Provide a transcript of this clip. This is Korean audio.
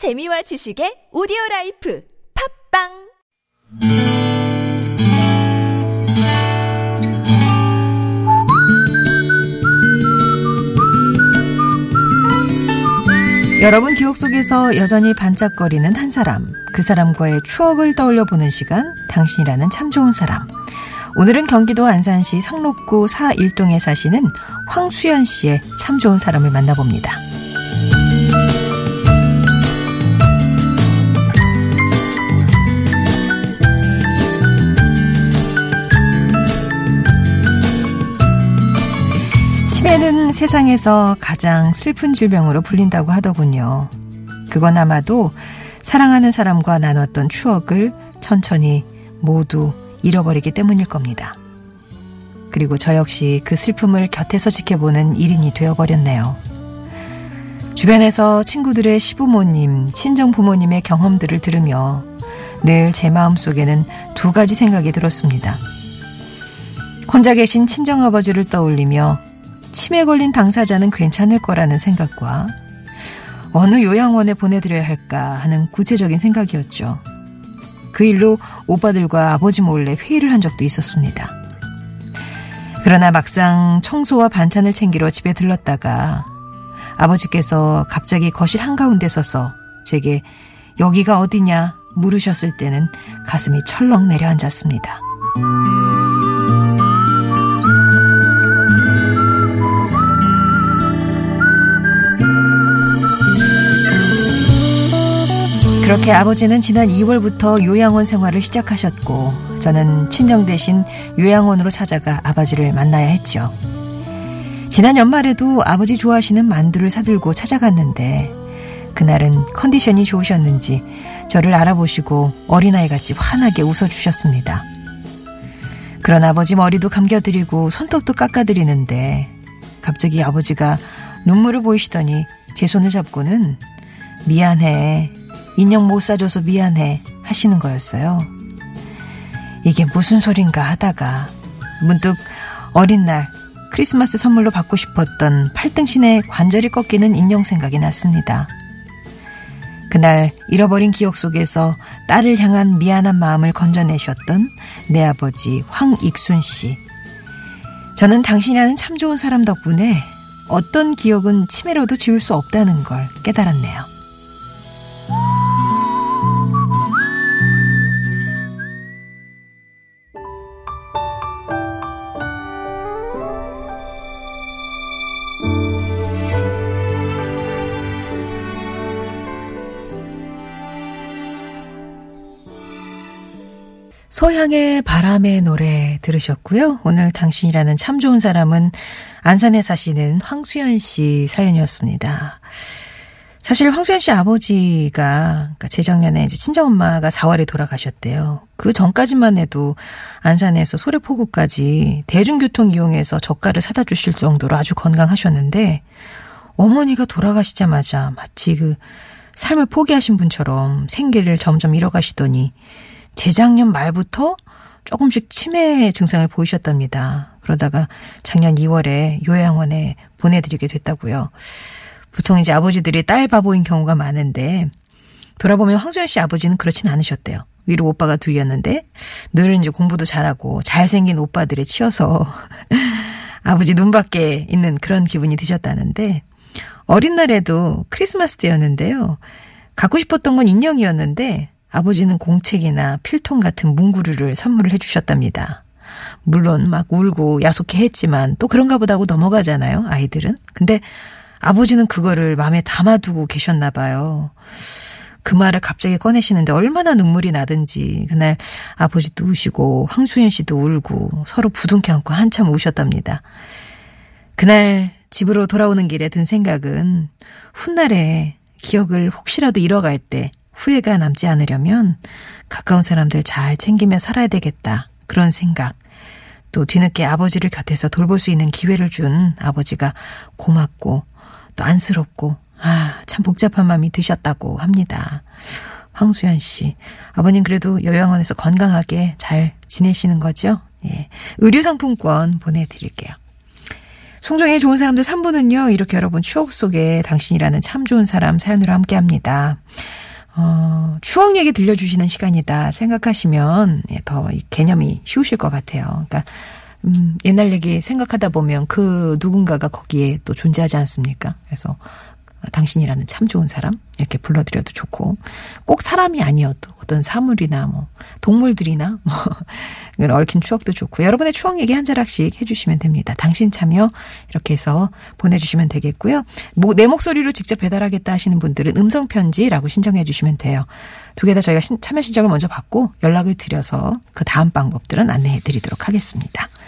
재미와 지식의 오디오 라이프 팟빵 여러분 기억 속에서 여전히 반짝거리는 한 사람, 그 사람과의 추억을 떠올려 보는 시간, 당신이라는 참 좋은 사람. 오늘은 경기도 안산시 상록구 사일동에 사시는 황수연 씨의 참 좋은 사람을 만나봅니다. 치매는 세상에서 가장 슬픈 질병으로 불린다고 하더군요. 그건 아마도 사랑하는 사람과 나눴던 추억을 천천히 모두 잃어버리기 때문일 겁니다. 그리고 저 역시 그 슬픔을 곁에서 지켜보는 1인이 되어버렸네요. 주변에서 친구들의 시부모님, 친정 부모님의 경험들을 들으며 늘 제 마음 속에는 두 가지 생각이 들었습니다. 혼자 계신 친정아버지를 떠올리며 치매 걸린 당사자는 괜찮을 거라는 생각과 어느 요양원에 보내드려야 할까 하는 구체적인 생각이었죠. 그 일로 오빠들과 아버지 몰래 회의를 한 적도 있었습니다. 그러나 막상 청소와 반찬을 챙기러 집에 들렀다가 아버지께서 갑자기 거실 한가운데 서서 제게 여기가 어디냐 물으셨을 때는 가슴이 철렁 내려앉았습니다. 그렇게 아버지는 지난 2월부터 요양원 생활을 시작하셨고 저는 친정 대신 요양원으로 찾아가 아버지를 만나야 했죠. 지난 연말에도 아버지 좋아하시는 만두를 사들고 찾아갔는데 그날은 컨디션이 좋으셨는지 저를 알아보시고 어린아이같이 환하게 웃어주셨습니다. 그런 아버지 머리도 감겨드리고 손톱도 깎아드리는데 갑자기 아버지가 눈물을 보이시더니 제 손을 잡고는 미안해 인형 못 사줘서 미안해 하시는 거였어요. 이게 무슨 소린가 하다가 문득 어린 날 크리스마스 선물로 받고 싶었던 팔등신의 관절이 꺾이는 인형 생각이 났습니다. 그날 잃어버린 기억 속에서 딸을 향한 미안한 마음을 건져내셨던 내 아버지 황익순 씨. 저는 당신이라는 참 좋은 사람 덕분에 어떤 기억은 치매로도 지울 수 없다는 걸 깨달았네요. 소향의 바람의 노래 들으셨고요. 오늘 당신이라는 참 좋은 사람은 안산에 사시는 황수연 씨 사연이었습니다. 사실 황수연 씨 아버지가 그러니까 재작년에 이제 친정엄마가 4월에 돌아가셨대요. 그 전까지만 해도 안산에서 소래포구까지 대중교통 이용해서 젓갈을 사다 주실 정도로 아주 건강하셨는데 어머니가 돌아가시자마자 마치 그 삶을 포기하신 분처럼 생계를 점점 잃어가시더니 재작년 말부터 조금씩 치매 증상을 보이셨답니다. 그러다가 작년 2월에 요양원에 보내드리게 됐다고요. 보통 이제 아버지들이 딸 바보인 경우가 많은데 돌아보면 황소연 씨 아버지는 그렇진 않으셨대요. 위로 오빠가 둘이었는데 늘 이제 공부도 잘하고 잘생긴 오빠들에 치여서 아버지 눈밖에 있는 그런 기분이 드셨다는데 어린 날에도 크리스마스 때였는데요. 갖고 싶었던 건 인형이었는데 아버지는 공책이나 필통 같은 문구류를 선물을 해주셨답니다. 물론 막 울고 야속해 했지만 또 그런가 보다 고 넘어가잖아요, 아이들은. 근데 아버지는 그거를 마음에 담아두고 계셨나 봐요. 그 말을 갑자기 꺼내시는데 얼마나 눈물이 나든지 그날 아버지도 우시고 황수연 씨도 울고 서로 부둥켜 안고 한참 우셨답니다. 그날 집으로 돌아오는 길에 든 생각은 훗날에 기억을 혹시라도 잃어갈 때 후회가 남지 않으려면 가까운 사람들 잘 챙기며 살아야 되겠다. 그런 생각. 또 뒤늦게 아버지를 곁에서 돌볼 수 있는 기회를 준 아버지가 고맙고 또 안쓰럽고 아, 참 복잡한 마음이 드셨다고 합니다. 황수연 씨. 아버님 그래도 요양원에서 건강하게 잘 지내시는 거죠? 예. 의류상품권 보내드릴게요. 송정의 좋은 사람들 3부는요, 이렇게 여러분 추억 속에 당신이라는 참 좋은 사람 사연으로 함께 합니다. 어, 추억 얘기 들려주시는 시간이다 생각하시면 예, 더이 개념이 쉬우실 것 같아요. 그러니까 음, 옛날 얘기 생각하다 보면 그 누군가가 거기에 또 존재하지 않습니까? 그래서 당신이라는 참 좋은 사람 이렇게 불러드려도 좋고 꼭 사람이 아니어도 어떤 사물이나 뭐 동물들이나 뭐 얽힌 추억도 좋고 여러분의 추억 얘기 한 자락씩 해주시면 됩니다. 당신 참여 이렇게 해서 보내주시면 되겠고요. 뭐, 내 목소리로 직접 배달하겠다 하시는 분들은 음성 편지라고 신청해 주시면 돼요. 두 개 다 저희가 신, 참여 신청을 먼저 받고 연락을 드려서 그 다음 방법들은 안내해 드리도록 하겠습니다.